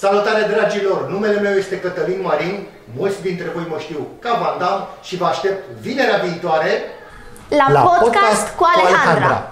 Salutare dragilor! Numele meu este Cătălin Marin, mulți dintre voi mă știu ca Vandam și vă aștept vinerea viitoare la, la podcast, podcast cu Alejandra. Cu Alejandra.